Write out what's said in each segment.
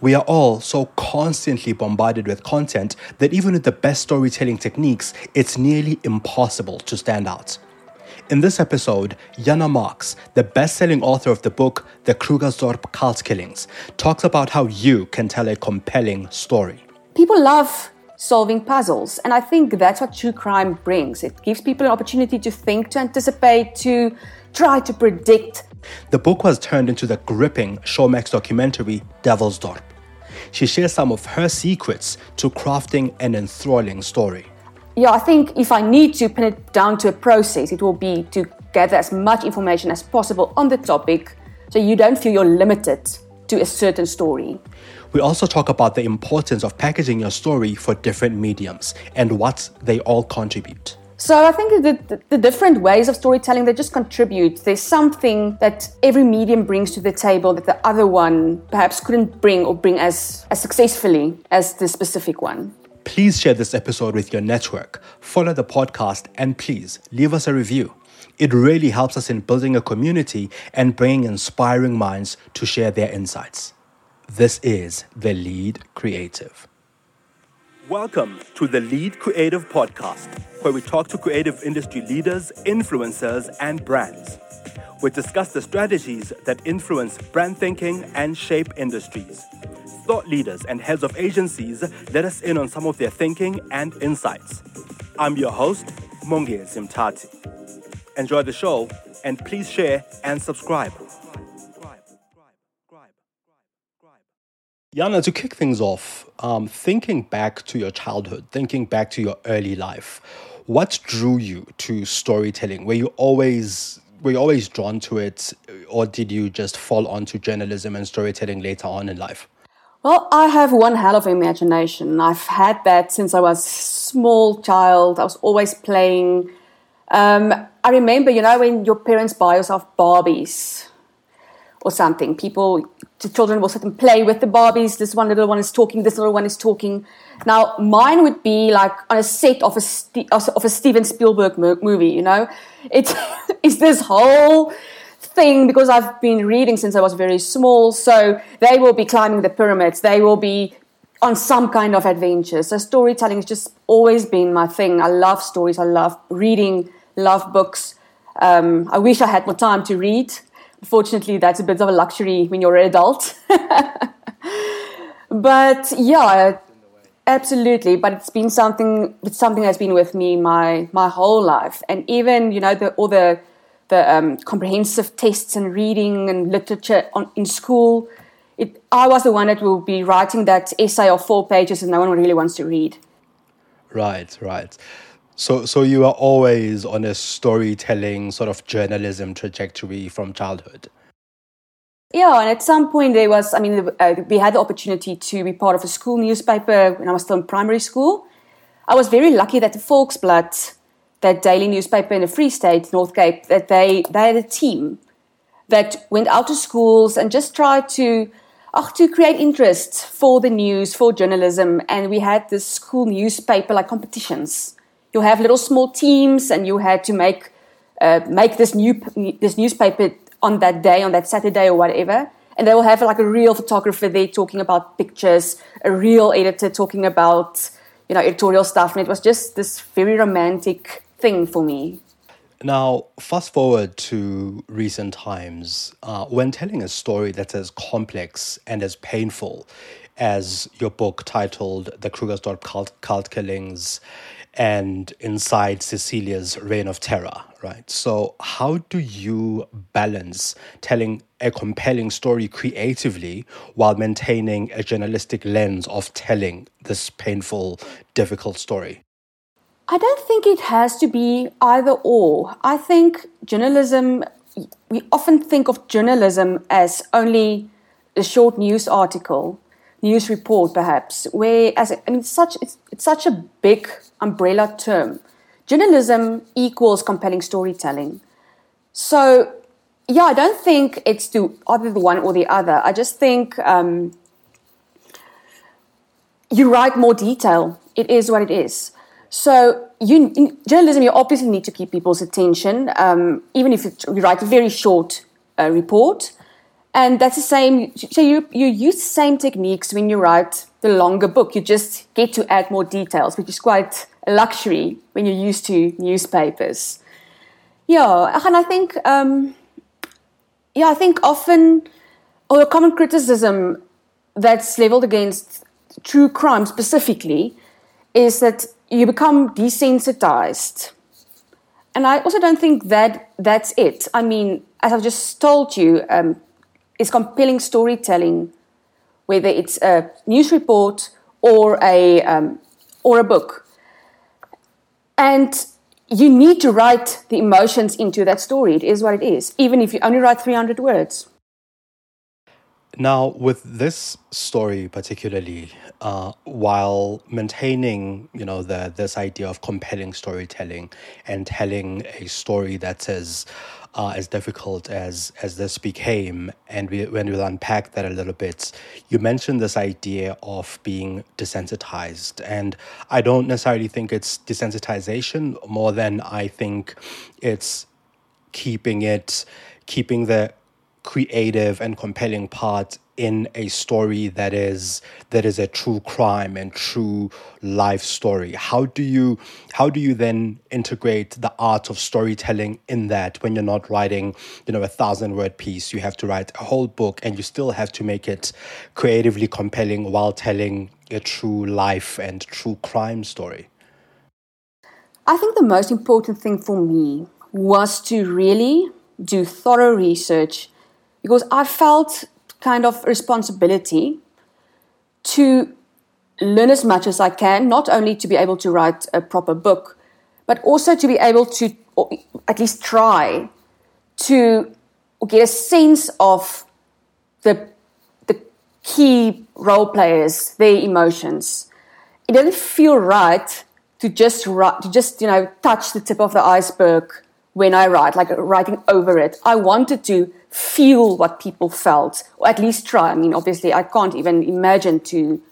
We are all so constantly bombarded with content that even with the best storytelling techniques, it's nearly impossible to stand out. In this episode, Jana Marx, the best selling author of the book The Krugersdorp Cult Killings, talks about how you can tell a compelling story. People love solving puzzles, and I think that's what true crime brings. It gives people an opportunity to think, to anticipate, to try to predict. The book was turned into the gripping Showmax documentary Devil's Devilsdorp. She shares some of her secrets to crafting an enthralling story. Yeah, I think if I need to pin it down to a process, it will be to gather as much information as possible on the topic so you don't feel you're limited to a certain story. We also talk about the importance of packaging your story for different mediums and what they all contribute. So I think the, the, the, different ways of storytelling they just contribute. There's something that every medium brings to the table that the other one perhaps couldn't bring or bring as, as successfully as the specific one. Please share this episode with your network, follow the podcast, and please leave us a review. It really helps us in building a community and bringing inspiring minds to share their insights. This is The Lead Creative. Welcome to the Lead Creative Podcast, where we talk to creative industry leaders, influencers, and brands. We discuss the strategies that influence brand thinking and shape industries. Thought leaders and heads of agencies let us in on some of their thinking and insights. I'm your host, Mongezi Mtati. Enjoy the show and please share and subscribe. Jana, to kick things off, um, thinking back to your childhood, thinking back to your early life, what drew you to storytelling? Were you always were you always drawn to it, or did you just fall onto journalism and storytelling later on in life? Well, I have one hell of imagination. I've had that since I was a small child. I was always playing. Um, I remember, you know, when your parents buy yourself Barbies or something. People, the children will sit and play with the Barbies. This one little one is talking. This little one is talking. Now, mine would be like on a set of a of a Steven Spielberg movie. You know, it is this whole thing because I've been reading since I was very small. So they will be climbing the pyramids. They will be on some kind of adventure. So storytelling has just always been my thing. I love stories. I love reading. Love books. Um, I wish I had more time to read Fortunately, that's a bit of a luxury when you're an adult. but yeah, absolutely. But it's been something. It's something that's been with me my my whole life, and even you know the all the the um, comprehensive tests and reading and literature on, in school. It, I was the one that will be writing that essay of four pages, and no one really wants to read. Right, right. So, so you are always on a storytelling sort of journalism trajectory from childhood. Yeah, and at some point there was, I mean, uh, we had the opportunity to be part of a school newspaper when I was still in primary school. I was very lucky that the Volksblad, that daily newspaper in the Free State, North Cape, that they, they had a team that went out to schools and just tried to, uh, to create interest for the news, for journalism. And we had this school newspaper like competitions you have little small teams and you had to make uh, make this new this newspaper on that day on that saturday or whatever. And they will have like a real photographer there talking about pictures a real editor talking about you know editorial stuff. And it was just this very romantic thing for me. Now, fast forward to recent times, uh, when telling a story that's as complex and as painful as your book titled The Krugersdorp Cult, Cult Killings, and inside Cecilia's reign of terror, right? So, how do you balance telling a compelling story creatively while maintaining a journalistic lens of telling this painful, difficult story? I don't think it has to be either or. I think journalism, we often think of journalism as only a short news article news report, perhaps, where as I mean, such it's, it's such a big umbrella term. Journalism equals compelling storytelling. So, yeah, I don't think it's to either the one or the other. I just think um, you write more detail. It is what it is. So, you in journalism, you obviously need to keep people's attention, um, even if you write a very short uh, report. And that's the same. So you, you use the same techniques when you write the longer book. You just get to add more details, which is quite a luxury when you're used to newspapers. Yeah, and I think, um, yeah, I think often, or a common criticism that's leveled against true crime specifically is that you become desensitized. And I also don't think that that's it. I mean, as I've just told you, um, it's compelling storytelling, whether it's a news report or a um, or a book. And you need to write the emotions into that story. It is what it is, even if you only write 300 words. Now, with this story particularly, uh, while maintaining, you know, the this idea of compelling storytelling and telling a story that is uh, as difficult as as this became, and we, when we'll unpack that a little bit, you mentioned this idea of being desensitized, and I don't necessarily think it's desensitization more than I think it's keeping it, keeping the creative and compelling part in a story that is that is a true crime and true life story. How do you how do you then integrate the art of storytelling in that when you're not writing you know a thousand word piece? You have to write a whole book and you still have to make it creatively compelling while telling a true life and true crime story. I think the most important thing for me was to really do thorough research because I felt kind of responsibility to learn as much as I can, not only to be able to write a proper book, but also to be able to at least try to get a sense of the the key role players, their emotions. It didn't feel right to just to just you know touch the tip of the iceberg when I write, like writing over it. I wanted to feel what people felt, or at least try. I mean, obviously, I can't even imagine to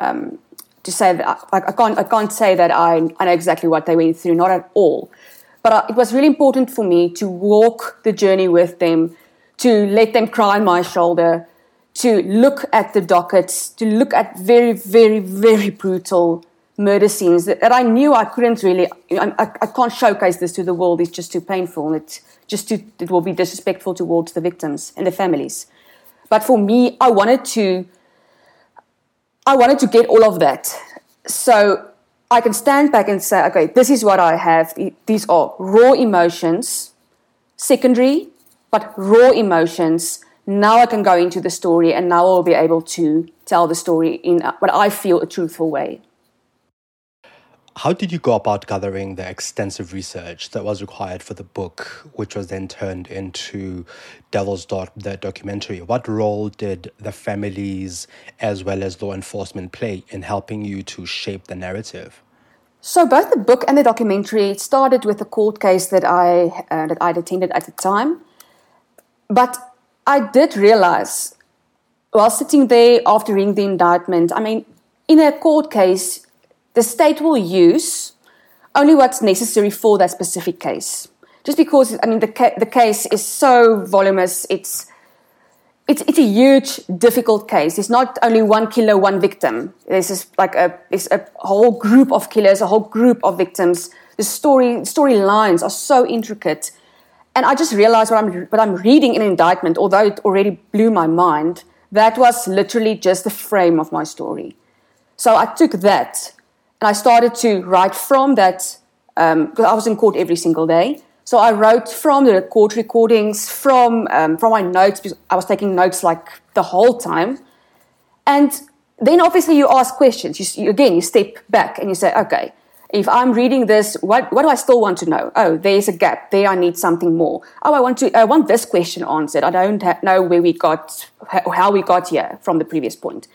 um, to say that. I, I, can't. I can't say that I, I know exactly what they went through. Not at all. But uh, it was really important for me to walk the journey with them, to let them cry on my shoulder, to look at the dockets, to look at very, very, very brutal murder scenes that, that I knew I couldn't really, I, I, can't showcase this to the world. It's just too painful. It's just too, it will be disrespectful towards the victims and the families. But for me, I wanted to, I wanted to get all of that. So I can stand back and say, okay, this is what I have. These are raw emotions, secondary, but raw emotions. Now I can go into the story and now I'll be able to tell the story in what I feel a truthful way. How did you go about gathering the extensive research that was required for the book, which was then turned into Devilsdorp, the documentary? What role did the families as well as law enforcement play in helping you to shape the narrative? So both the book and the documentary started with a court case that I uh, that I'd attended at the time, but I did realize while sitting there after reading the indictment. I mean, in a court case, the state will use only what's necessary for that specific case. Just because, I mean, the, ca- the case is so voluminous, it's, it's, it's a huge, difficult case. It's not only one killer, one victim. This is like a, it's a whole group of killers, a whole group of victims. The story storylines are so intricate. And I just realized what I'm, what I'm reading in an indictment, although it already blew my mind, that was literally just the frame of my story. So I took that and I started to write from that, because um, I was in court every single day. So I wrote from the court recordings, from, um, from my notes, because I was taking notes like the whole time. And then obviously you ask questions. You, you, again, you step back and you say, okay, if I'm reading this, what, what do I still want to know? Oh, there's a gap. There I need something more. Oh, I want to, I want this question answered. I don't ha- know where we got, how we got here from the previous point.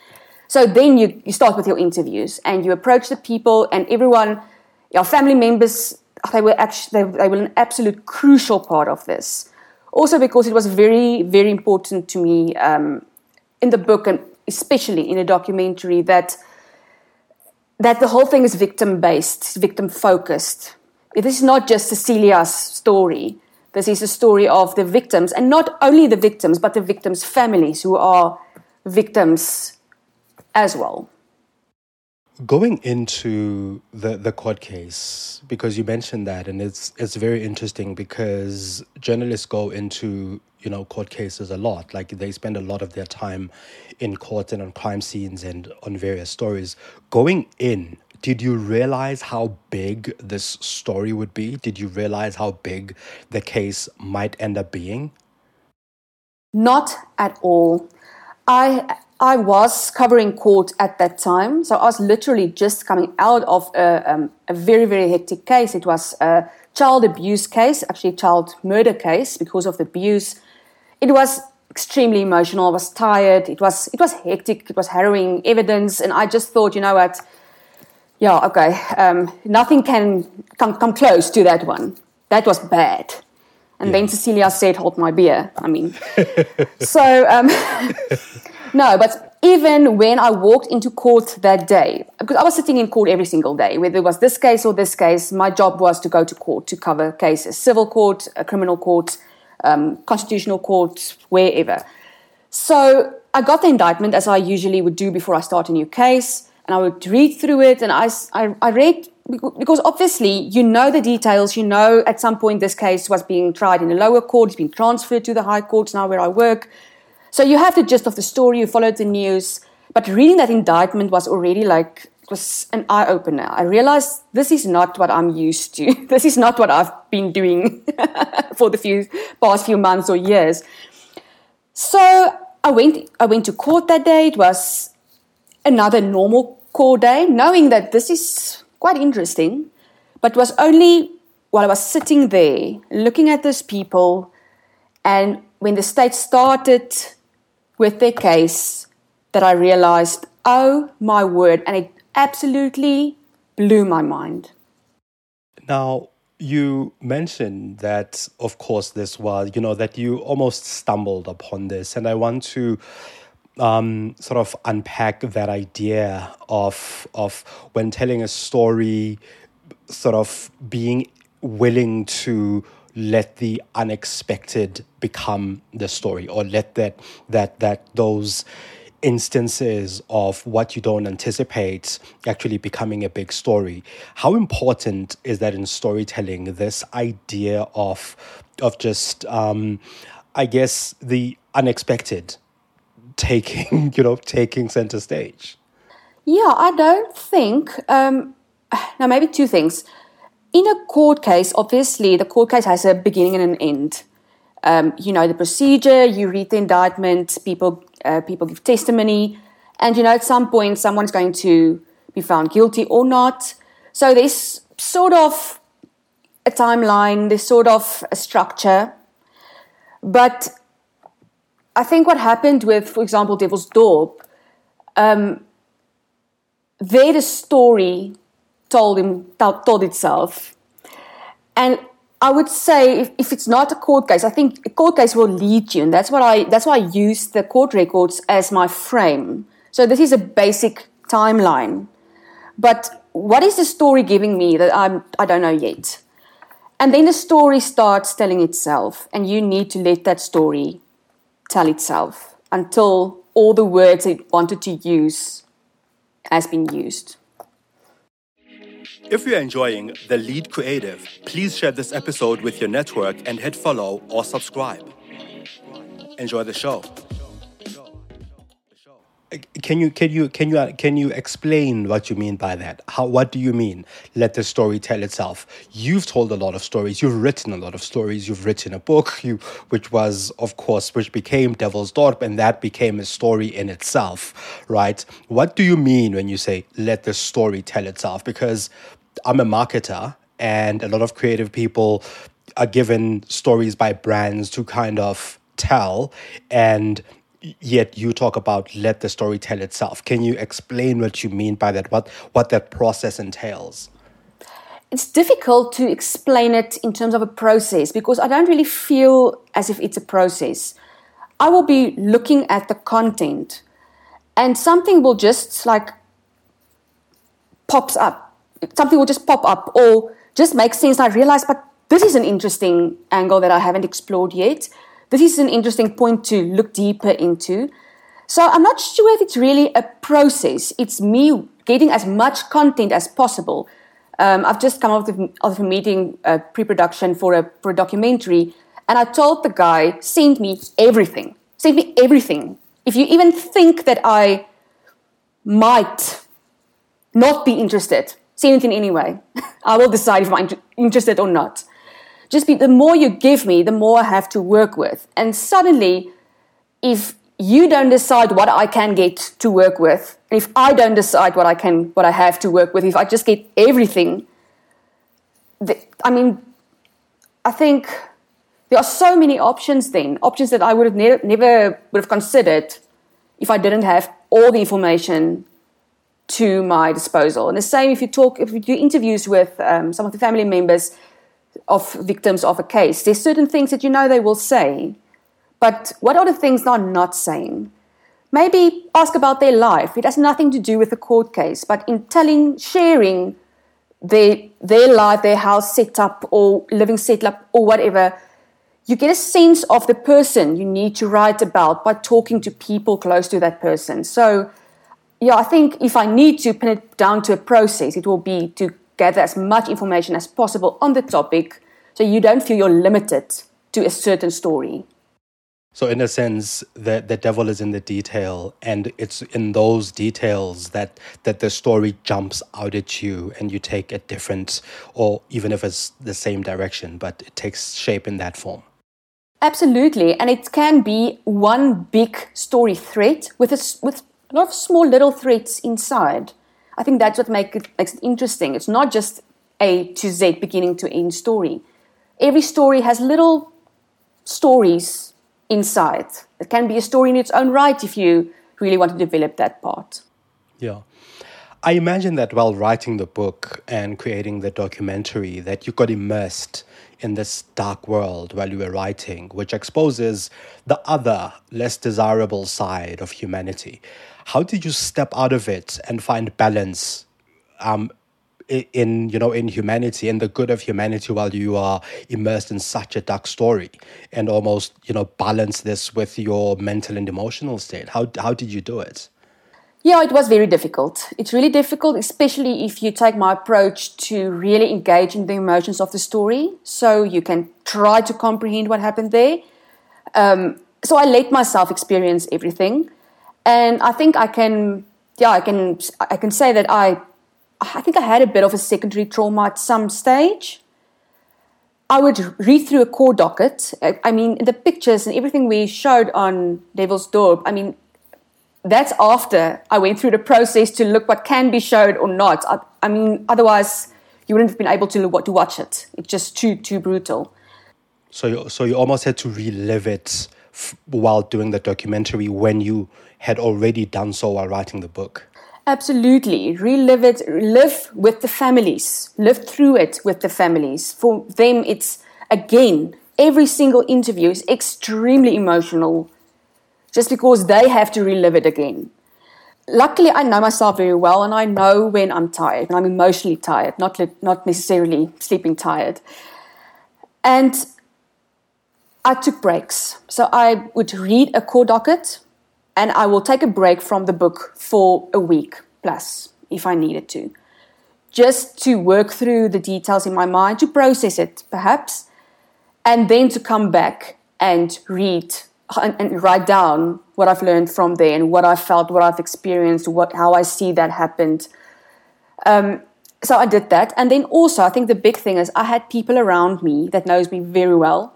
So then you, you start with your interviews and you approach the people and everyone, your family members, they were actually they, they were an absolute crucial part of this. Also because it was very very important to me um, in the book and especially in a documentary that that the whole thing is victim based, victim focused. This is not just Cecilia's story. this is a story of the victims, and not only the victims, but the victims' families who are victims as well. Going into the, the court case, because you mentioned that, and it's it's very interesting because journalists go into you know court cases a lot. Like they spend a lot of their time in court and on crime scenes and on various stories. Going in, did you realize how big this story would be? Did you realize how big the case might end up being? Not at all. I I was covering court at that time, so I was literally just coming out of a, um, a very very hectic case. It was a child abuse case, actually child murder case because of the abuse. It was extremely emotional. I was tired. It was it was hectic. It was harrowing evidence, and I just thought, you know what? Yeah, okay. Um, nothing can come come close to that one. That was bad. And yeah. then Cecilia said, "Hold my beer." I mean, so um, no, but even when I walked into court that day, because I was sitting in court every single day, whether it was this case or this case, my job was to go to court to cover cases, civil court, criminal court, um, constitutional court, wherever. So I got the indictment as I usually would do before I start a new case, and I would read through it, and I, I, I read because obviously you know the details. You know at some point this case was being tried in a lower court, it's been transferred to the high courts now where I work. So you have the gist of the story, you followed the news, but reading that indictment was already like it was an eye opener. I realized this is not what I'm used to. this is not what I've been doing for the few past few months or years. So I went I went to court that day. It was another normal court day, knowing that this is quite interesting, but was only while I was sitting there looking at those people, and when the state started with their case, that I realized, oh my word, and it absolutely blew my mind. Now, you mentioned that, of course, this was, you know, that you almost stumbled upon this, and I want to um, sort of unpack that idea of of when telling a story, sort of being willing to let the unexpected become the story, or let that that that those instances of what you don't anticipate actually becoming a big story. How important is that in storytelling? This idea of of just um, I guess the unexpected taking, you know, taking center stage? Yeah, I don't think. Um, now, maybe two things. In a court case, obviously, the court case has a beginning and an end. Um, you know the procedure. You read the indictment. People uh, people give testimony, and you know at some point someone's going to be found guilty or not. So there's sort of a timeline. There's sort of a structure, but I think what happened with, for example, Devilsdorp, um, there the story told him told itself, and I would say if, if it's not a court case, I think a court case will lead you, and that's what I that's why I use the court records as my frame. So this is a basic timeline, but what is the story giving me that I'm I don't know yet, and then the story starts telling itself, and you need to let that story tell itself until all the words it wanted to use has been used. If you're enjoying The Lead Creative, please share this episode with your network and hit follow or subscribe. Enjoy the show can you can you can you can you explain what you mean by that? How what do you mean? Let the story tell itself. You've told a lot of stories. You've written a lot of stories. You've written a book you which was of course which became Devilsdorp and that became a story in itself right? What do you mean when you say let the story tell itself because i'm a marketer and a lot of creative people are given stories by brands to kind of tell and yet you talk about let the story tell itself. Can you explain what you mean by that? What what that process entails? It's difficult to explain it in terms of a process because i don't really feel as if it's a process. I will be looking at the content and something will just like pops up. Something will just pop up or just make sense i realize but this is an interesting angle that I haven't explored yet. This is an interesting point to look deeper into. So I'm not sure if it's really a process. It's me getting as much content as possible. Um, I've just come out of, of a meeting, uh, pre-production for a, for a documentary, and I told the guy, send me everything. Send me everything. If you even think that I might not be interested, send it in anyway. I will decide if I'm interested or not. Just be, the more you give me, the more I have to work with. And suddenly, if you don't decide what I can get to work with, and if I don't decide what I can, what I have to work with, if I just get everything, the, I mean, I think there are so many options then, options that I would have ne- never would have considered if I didn't have all the information to my disposal. And the same if you talk, if you do interviews with um, some of the family members of victims of a case, there's certain things that you know they will say, but what are the things they're not saying? Maybe ask about their life. It has nothing to do with the court case, but in telling, sharing their their life, their house setup, or living setup, or whatever, you get a sense of the person you need to write about by talking to people close to that person. So, yeah, I think if I need to pin it down to a process, it will be to gather as much information as possible on the topic so you don't feel you're limited to a certain story. So, in a sense, the, the devil is in the detail, and it's in those details that, that the story jumps out at you and you take a different, or even if it's the same direction, but it takes shape in that form. Absolutely, and it can be one big story thread with a, with a lot of small little threads inside. I think that's what make it, makes it interesting. It's not just A to Z, beginning to end story. Every story has little stories inside. It can be a story in its own right if you really want to develop that part. Yeah. I imagine that while writing the book and creating the documentary, that you got immersed in this dark world while you were writing, which exposes the other, less desirable side of humanity. How did you step out of it and find balance um, in you know in humanity and the good of humanity while you are immersed in such a dark story and almost you know balance this with your mental and emotional state how how did you do it yeah, it was very difficult. It's really difficult, especially if you take my approach to really engage in the emotions of the story. So you can try to comprehend what happened there. Um, so I let myself experience everything. And I think I can, yeah, I can, I can say that I, I think I had a bit of a secondary trauma at some stage. I would read through a court docket. I mean, the pictures and everything we showed on Devilsdorp, I mean, that's after I went through the process to look what can be showed or not. I, I mean, otherwise you wouldn't have been able to to watch it. It's just too too brutal. So you, so you almost had to relive it f- while doing the documentary when you had already done so while writing the book. Absolutely, relive it, live with the families, live through it with the families. For them, it's again every single interview is extremely emotional just because they have to relive it again. Luckily, I know myself very well and I know when I'm tired, and I'm emotionally tired, not, not necessarily sleeping tired. And I took breaks. So I would read a core docket and I will take a break from the book for a week plus if I needed to. Just to work through the details in my mind, to process it perhaps, and then to come back and read and, and, write down what I've learned from there and what I felt, what I've experienced, what how I see that happened. Um, so I did that, and then also I think the big thing is I had people around me that knows me very well,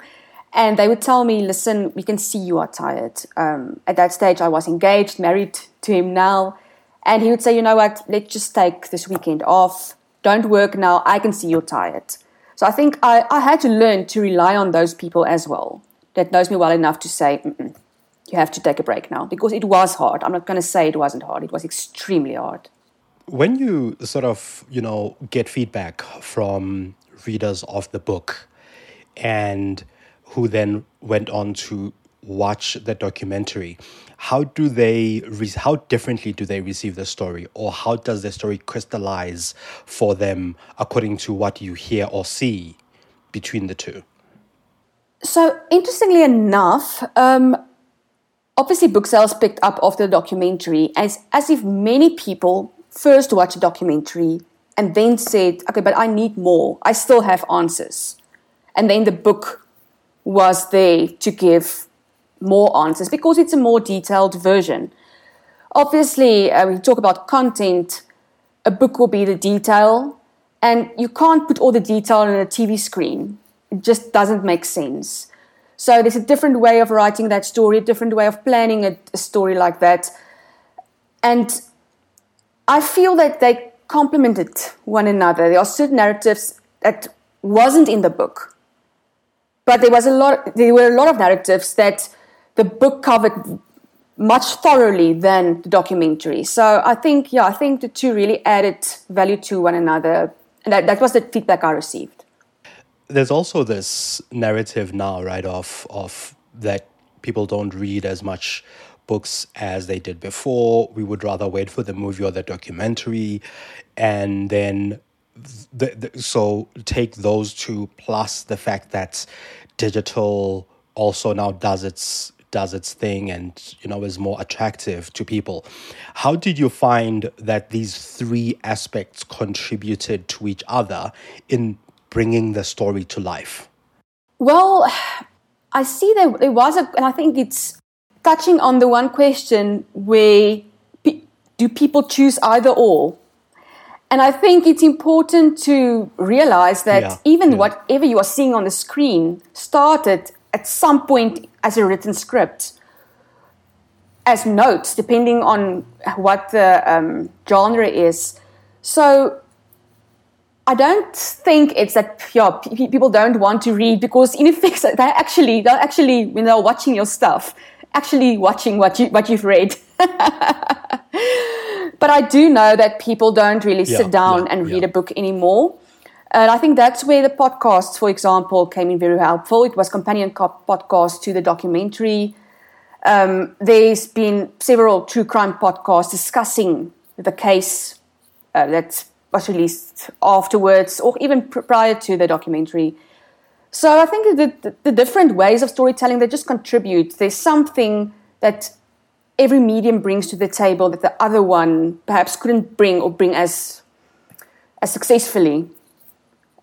and they would tell me, "Listen, we can see you are tired." Um, at that stage, I was engaged, married to him now, and he would say, "You know what? Let's just take this weekend off. Don't work now. I can see you're tired." So I think I, I had to learn to rely on those people as well that knows me well enough to say, you have to take a break now because it was hard. I'm not going to say it wasn't hard. It was extremely hard. When you sort of, you know, get feedback from readers of the book and who then went on to watch the documentary, how do they, how differently do they receive the story or how does the story crystallize for them according to what you hear or see between the two? So, interestingly enough, um, obviously book sales picked up after the documentary as, as if many people first watched a documentary and then said, okay, but I need more. I still have answers. And then the book was there to give more answers because it's a more detailed version. Obviously, uh, we talk about content, a book will be the detail, and you can't put all the detail on a TV screen. It just doesn't make sense. So there's a different way of writing that story, a different way of planning a, a story like that. And I feel that they complemented one another. There are certain narratives that wasn't in the book, but there was a lot. There were a lot of narratives that the book covered much thoroughly than the documentary. So I think, yeah, I think the two really added value to one another, and that, that was the feedback I received. There's also this narrative now, right, of of that people don't read as much books as they did before. We would rather wait for the movie or the documentary, and then the, the, so take those two plus the fact that digital also now does its does its thing and you know is more attractive to people how did you find that these three aspects contributed to each other in bringing the story to life well i see that there was a and i think it's touching on the one question where do people choose either or and I think it's important to realize that yeah, even yeah. whatever you are seeing on the screen started at some point as a written script, as notes, depending on what the um, genre is. So I don't think it's that yeah, people don't want to read because in effect they actually they're actually when they're watching your stuff, actually watching what you what you've read. but I do know that people don't really yeah, sit down yeah, and read a book anymore. And I think that's where the podcasts, for example, came in very helpful. It was companion podcast to the documentary. Um, there's been several true crime podcasts discussing the case uh, that was released afterwards or even pr- prior to the documentary. So I think the, the, the different ways of storytelling they just contribute. There's something that every medium brings to the table that the other one perhaps couldn't bring or bring as as successfully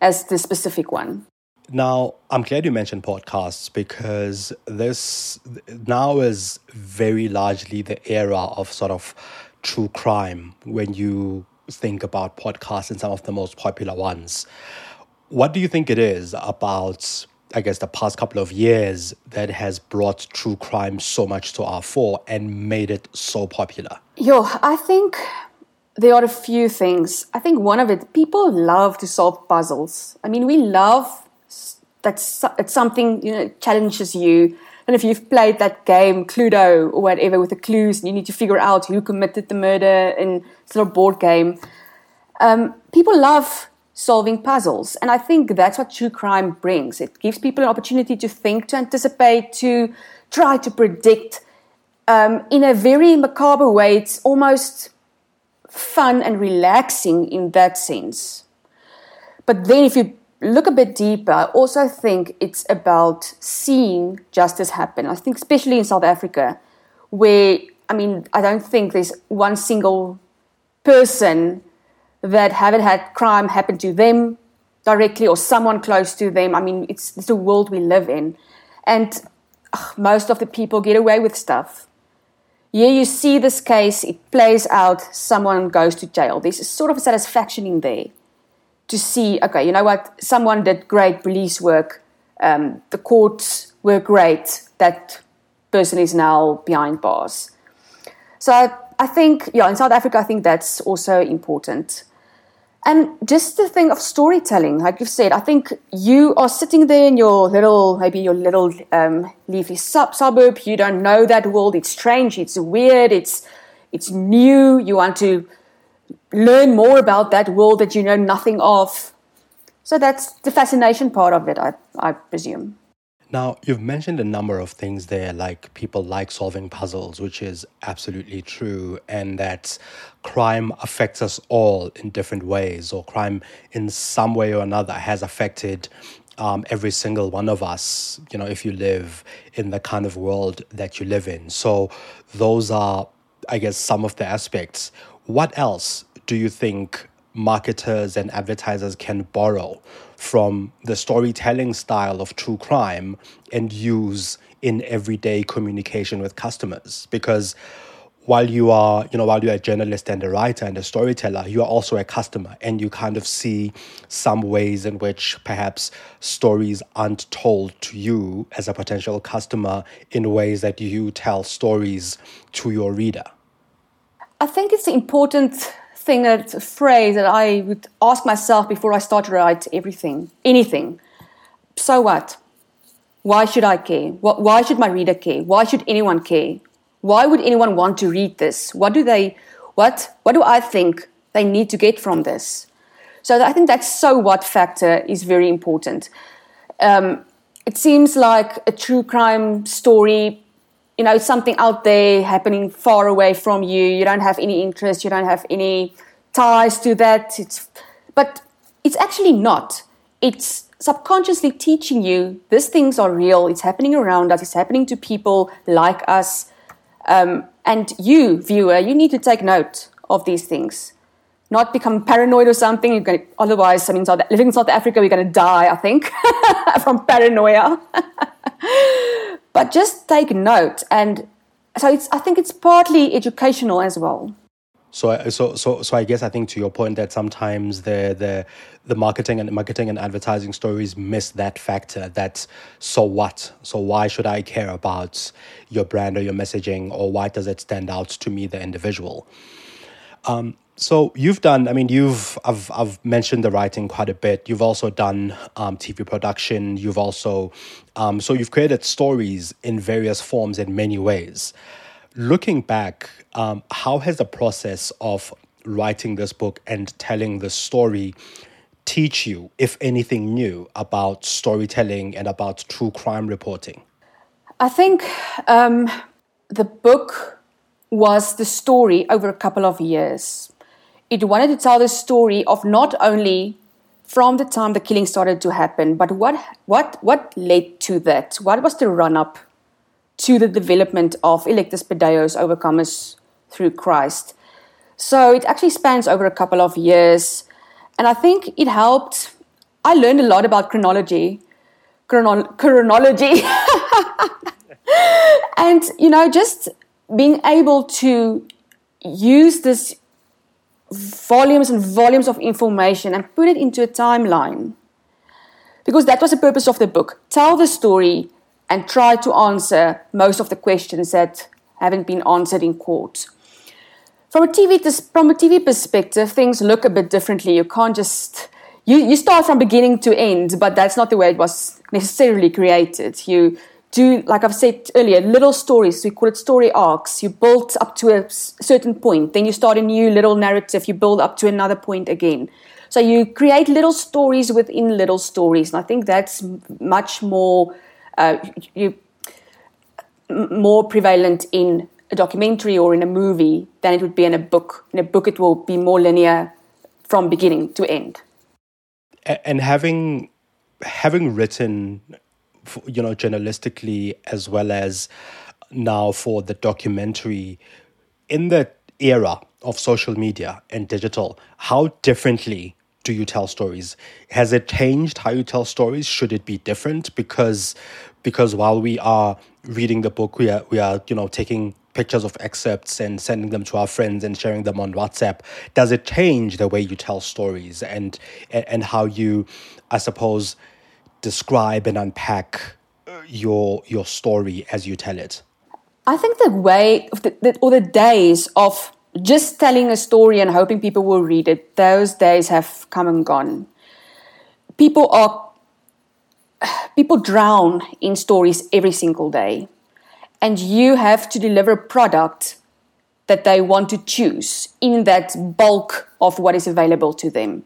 as the specific one. Now, I'm glad you mentioned podcasts because this now is very largely the era of sort of true crime when you think about podcasts and some of the most popular ones. What do you think it is about I guess, the past couple of years that has brought true crime so much to our fore and made it so popular? Yo, I think there are a few things. I think one of it, people love to solve puzzles. I mean, we love that it's something, you know, challenges you. And if you've played that game, Cluedo or whatever, with the clues, and you need to figure out who committed the murder in sort of board game, um, people love solving puzzles. And I think that's what true crime brings. It gives people an opportunity to think, to anticipate, to try to predict um, in a very macabre way. It's almost fun and relaxing in that sense. But then if you look a bit deeper, I also think it's about seeing justice happen. I think, especially in South Africa, where, I mean, I don't think there's one single person that haven't had crime happen to them directly or someone close to them. I mean, it's, it's the world we live in. And ugh, most of the people get away with stuff. Here you see this case, it plays out, someone goes to jail. There's sort of satisfaction in there to see, okay, you know what, someone did great police work, um, the courts were great, that person is now behind bars. So I, I think, yeah, in South Africa, I think that's also important. And just the thing of storytelling, like you've said, I think you are sitting there in your little, maybe your little um, leafy sub- suburb. You don't know that world. It's strange. It's weird. It's it's new. You want to learn more about that world that you know nothing of. So that's the fascination part of it, I, I presume. Now, you've mentioned a number of things there, like people like solving puzzles, which is absolutely true, and that crime affects us all in different ways, or crime in some way or another has affected um, every single one of us, you know, if you live in the kind of world that you live in. So, those are, I guess, some of the aspects. What else do you think marketers and advertisers can borrow from the storytelling style of true crime and use in everyday communication with customers? Because while you are, you know, while you're a journalist and a writer and a storyteller, you are also a customer and you kind of see some ways in which perhaps stories aren't told to you as a potential customer in ways that you tell stories to your reader. I think it's important thing that a phrase that I would ask myself before I start to write everything, anything. So what? Why should I care? Why should my reader care? Why should anyone care? Why would anyone want to read this? What do they what what do I think they need to get from this? So I think that so what factor is very important. Um, it seems like a true crime story, you know, something out there happening far away from you. You don't have any interest, you don't have any ties to that. It's, but it's actually not. It's subconsciously teaching you these things are real. It's happening around us. It's happening to people like us. Um, and you, viewer, you need to take note of these things. Not become paranoid or something. You're going to, otherwise, I mean, South, living in South Africa, we're going to die, I think, from paranoia. but just take note. And so it's, I think it's partly educational as well. So, so, so, so I guess I think to your point that sometimes the the the marketing and marketing and advertising stories miss that factor. That so what? So why should I care about your brand or your messaging, or why does it stand out to me, the individual? Um, so you've done. I mean, you've I've I've mentioned the writing quite a bit. You've also done um, TV production. You've also um, so you've created stories in various forms in many ways. Looking back, um, how has the process of writing this book and telling the story teach you, if anything new, about storytelling and about true crime reporting? I think um, the book was the story over a couple of years. It wanted to tell the story of not only from the time the killing started to happen, but what what what led to that? What was the run up to the development of Electus per Deus Overcomers through Christ. So it actually spans over a couple of years. And I think it helped. I learned a lot about chronology. Chrono- chronology. and, you know, just being able to use this volumes and volumes of information and put it into a timeline. Because that was the purpose of the book. Tell the story and try to answer most of the questions that haven't been answered in court. From a TV from a TV perspective, things look a bit differently. You can't just you, you start from beginning to end, but that's not the way it was necessarily created. You do, like I've said earlier, little stories. We call it story arcs. You build up to a certain point, then you start a new little narrative. You build up to another point again. So you create little stories within little stories, and I think that's much more uh, you, more prevalent in a documentary or in a movie than it would be in a book. In a book, it will be more linear from beginning to end. And having having written, you know, journalistically as well as now for the documentary, in the era of social media and digital, how differently do you tell stories? Has it changed how you tell stories? Should it be different? Because because while we are reading the book, we are we are you know taking pictures of excerpts and sending them to our friends and sharing them on WhatsApp. Does it change the way you tell stories and and how you, I suppose, describe and unpack uh, your your story as you tell it? I think the way the, the, or the days of just telling a story and hoping people will read it, those days have come and gone. People are people drown in stories every single day. And you have to deliver a product that they want to choose in that bulk of what is available to them.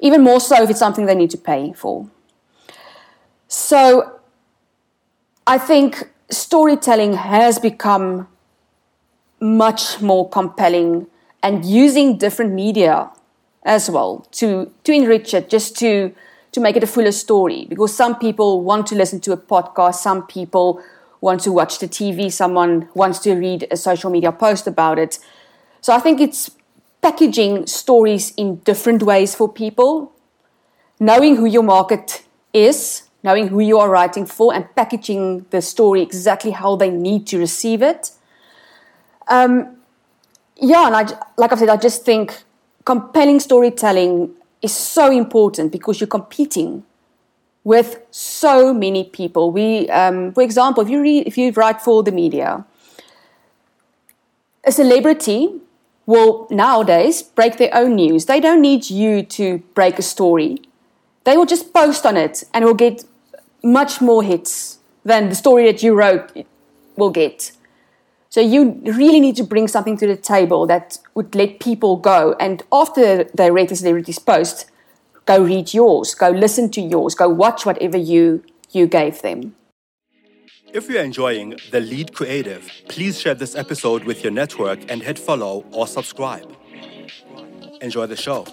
Even more so if it's something they need to pay for. So I think storytelling has become much more compelling and using different media as well to, to enrich it, just to to make it a fuller story because some people want to listen to a podcast, some people want to watch the TV, someone wants to read a social media post about it. So I think it's packaging stories in different ways for people, knowing who your market is, knowing who you are writing for, and packaging the story exactly how they need to receive it. Um, yeah, and I, like I said, I just think compelling storytelling is so important because you're competing with so many people. We, um, for example, if you read, if you write for the media, a celebrity will nowadays break their own news. They don't need you to break a story. They will just post on it and will get much more hits than the story that you wrote will get. So you really need to bring something to the table that would let people go. And after they read the celebrity's post, go read yours, go listen to yours, go watch whatever you you gave them. If you're enjoying The Lead Creative, please share this episode with your network and hit follow or subscribe. Enjoy the show.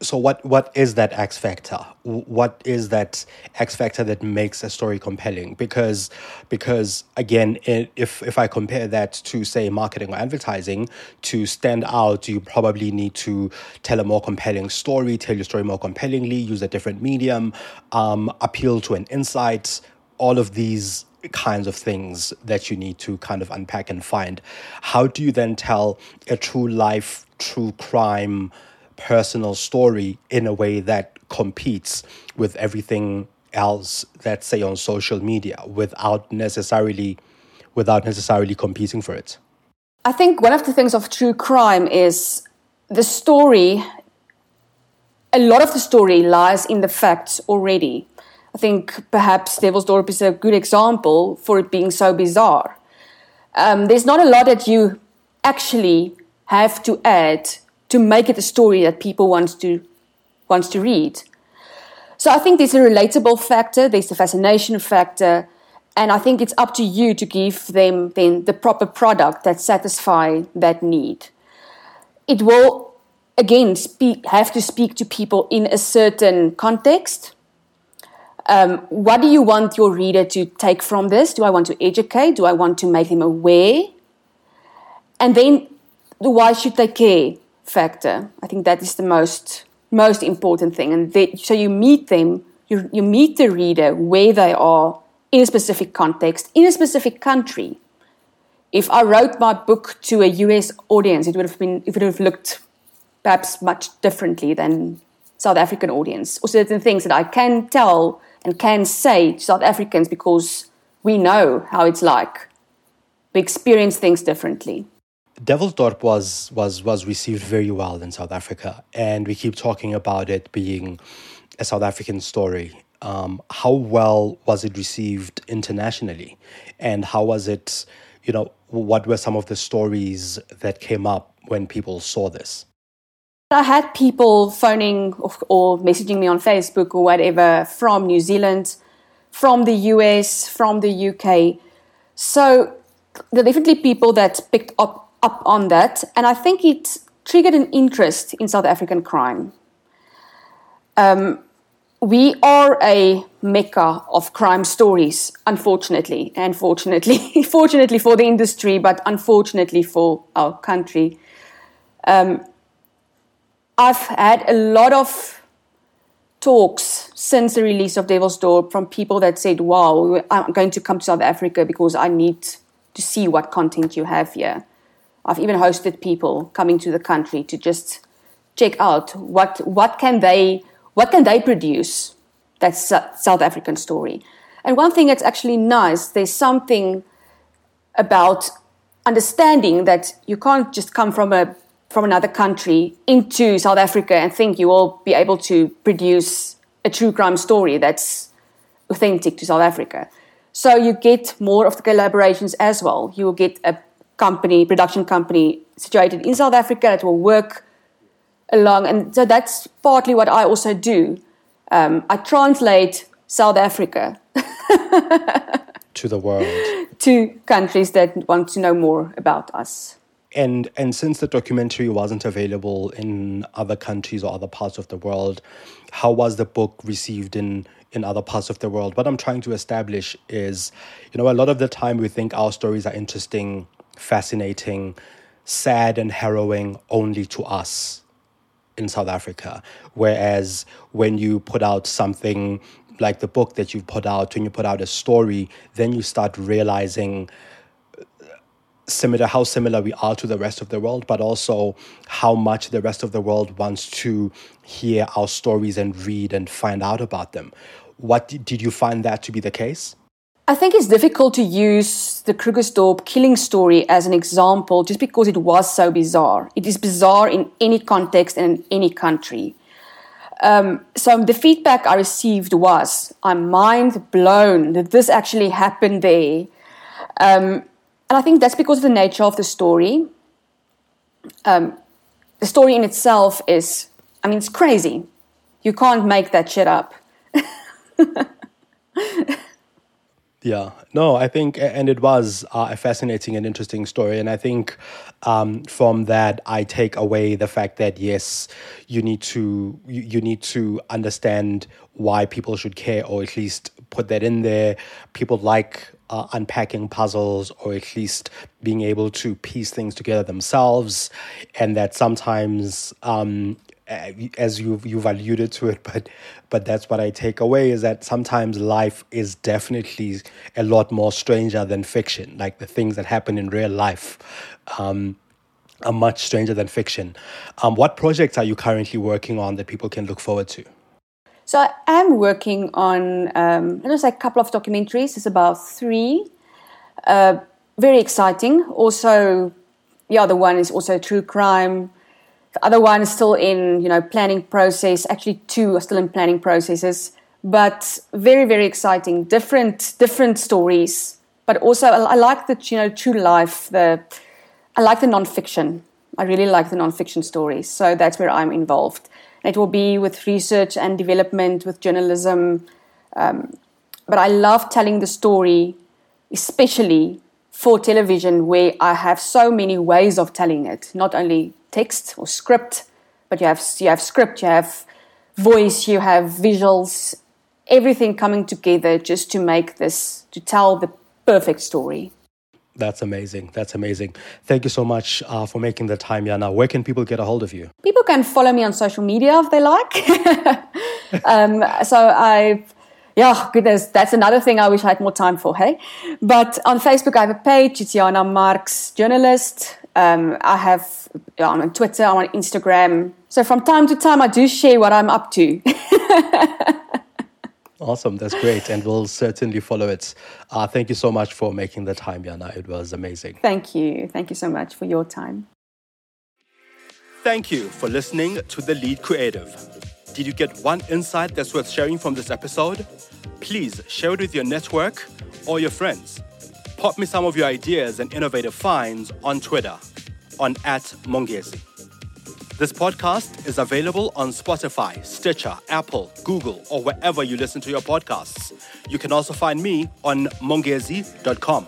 So what what is that X factor? What is that X factor that makes a story compelling? Because because again, if if I compare that to say marketing or advertising, to stand out, you probably need to tell a more compelling story, tell your story more compellingly, use a different medium, um, appeal to an insight. All of these kinds of things that you need to kind of unpack and find. How do you then tell a true life, true crime? Personal story in a way that competes with everything else that's say on social media without necessarily without necessarily competing for it? I think one of the things of true crime is the story a lot of the story lies in the facts already. I think perhaps Devilsdorp is a good example for it being so bizarre. Um, there's not a lot that you actually have to add to make it a story that people want to wants to read. So I think there's a relatable factor, there's a fascination factor, and I think it's up to you to give them then the proper product that satisfy that need. It will again speak, have to speak to people in a certain context. Um, what do you want your reader to take from this? Do I want to educate? Do I want to make them aware? And then, why should they care? Factor. I think that is the most most important thing. And they, so you meet them, you, you meet the reader where they are in a specific context, in a specific country. If I wrote my book to a US audience, it would have been it would have looked perhaps much differently than South African audience, or certain things that I can tell and can say to South Africans because we know how it's like. We experience things differently. Devilsdorp was was was received very well in South Africa, and we keep talking about it being a South African story. Um, how well was it received internationally, and how was it? You know, what were some of the stories that came up when people saw this? I had people phoning or messaging me on Facebook or whatever from New Zealand, from the US, from the UK. So there are definitely people that picked up up on that, and I think it triggered an interest in South African crime. Um, we are a mecca of crime stories, unfortunately, and fortunately, fortunately for the industry, but unfortunately for our country. Um, I've had a lot of talks since the release of Devilsdorp from people that said, Wow, I'm going to come to South Africa because I need to see what content you have here. I've even hosted people coming to the country to just check out what what can they what can they produce that's South African story. And one thing that's actually nice, there's something about understanding that you can't just come from a from another country into South Africa and think you will be able to produce a true crime story that's authentic to South Africa. So you get more of the collaborations as well. You will get a company, production company situated in South Africa that will work along. And so that's partly what I also do. Um, I translate South Africa to the world, to countries that want to know more about us. and and since the documentary wasn't available in other countries or other parts of the world, how was the book received in in other parts of the world? What I'm trying to establish is, you know, a lot of the time we think our stories are interesting, fascinating, sad and harrowing only to us in South Africa. Whereas when you put out something like the book that you've put out, when you put out a story, then you start realizing uh, similar how similar we are to the rest of the world but also how much the rest of the world wants to hear our stories and read and find out about them what did you find that to be the case I think it's difficult to use the Krugersdorp killing story as an example just because it was so bizarre. It is bizarre in any context and in any country. Um, so the feedback I received was, I'm mind blown that this actually happened there. Um, and I think that's because of the nature of the story. Um, the story in itself is, I mean, it's crazy. You can't make that shit up. Yeah, no, I think, and it was uh, a fascinating and interesting story. And I think um, from that, I take away the fact that yes, you need to you, you need to understand why people should care, or at least put that in there. People like uh, unpacking puzzles, or at least being able to piece things together themselves, and that sometimes um, as you've you've alluded to it, but but that's what I take away is that sometimes life is definitely a lot more stranger than fiction. Like the things that happen in real life um, are much stranger than fiction. Um, what projects are you currently working on that people can look forward to? So I am working on um, I know a couple of documentaries. It's about three. Uh, very exciting. Also, the other one is also true crime the other one is still in, you know, planning process. Actually, two are still in planning processes, but very, very exciting. Different, different stories, but also I, I like the, you know, true life. The I like the nonfiction. I really like the nonfiction stories. So that's where I'm involved. it will be with research and development, with journalism. Um, but I love telling the story, especially for television, where I have so many ways of telling it. Not only text or script, but you have you have script, you have voice, you have visuals, everything coming together just to make this to tell the perfect story. That's amazing. That's amazing. Thank you so much uh, for making the time, Jana. Where can people get a hold of you? People can follow me on social media if they like. um, so I, yeah, goodness, that's another thing I wish I had more time for, hey? But on Facebook, I have a page. It's Jana Marx, journalist. Um, I have on Twitter, I'm on Instagram. So from time to time, I do share what I'm up to. awesome, that's great, and we'll certainly follow it. Uh, thank you so much for making the time, Jana. It was amazing. Thank you. Thank you so much for your time. Thank you for listening to The Lead Creative. Did you get one insight that's worth sharing from this episode? Please share it with your network or your friends. Pop me some of your ideas and innovative finds on Twitter on at Mongezi. This podcast is available on Spotify, Stitcher, Apple, Google, or wherever you listen to your podcasts. You can also find me on mongezi.com.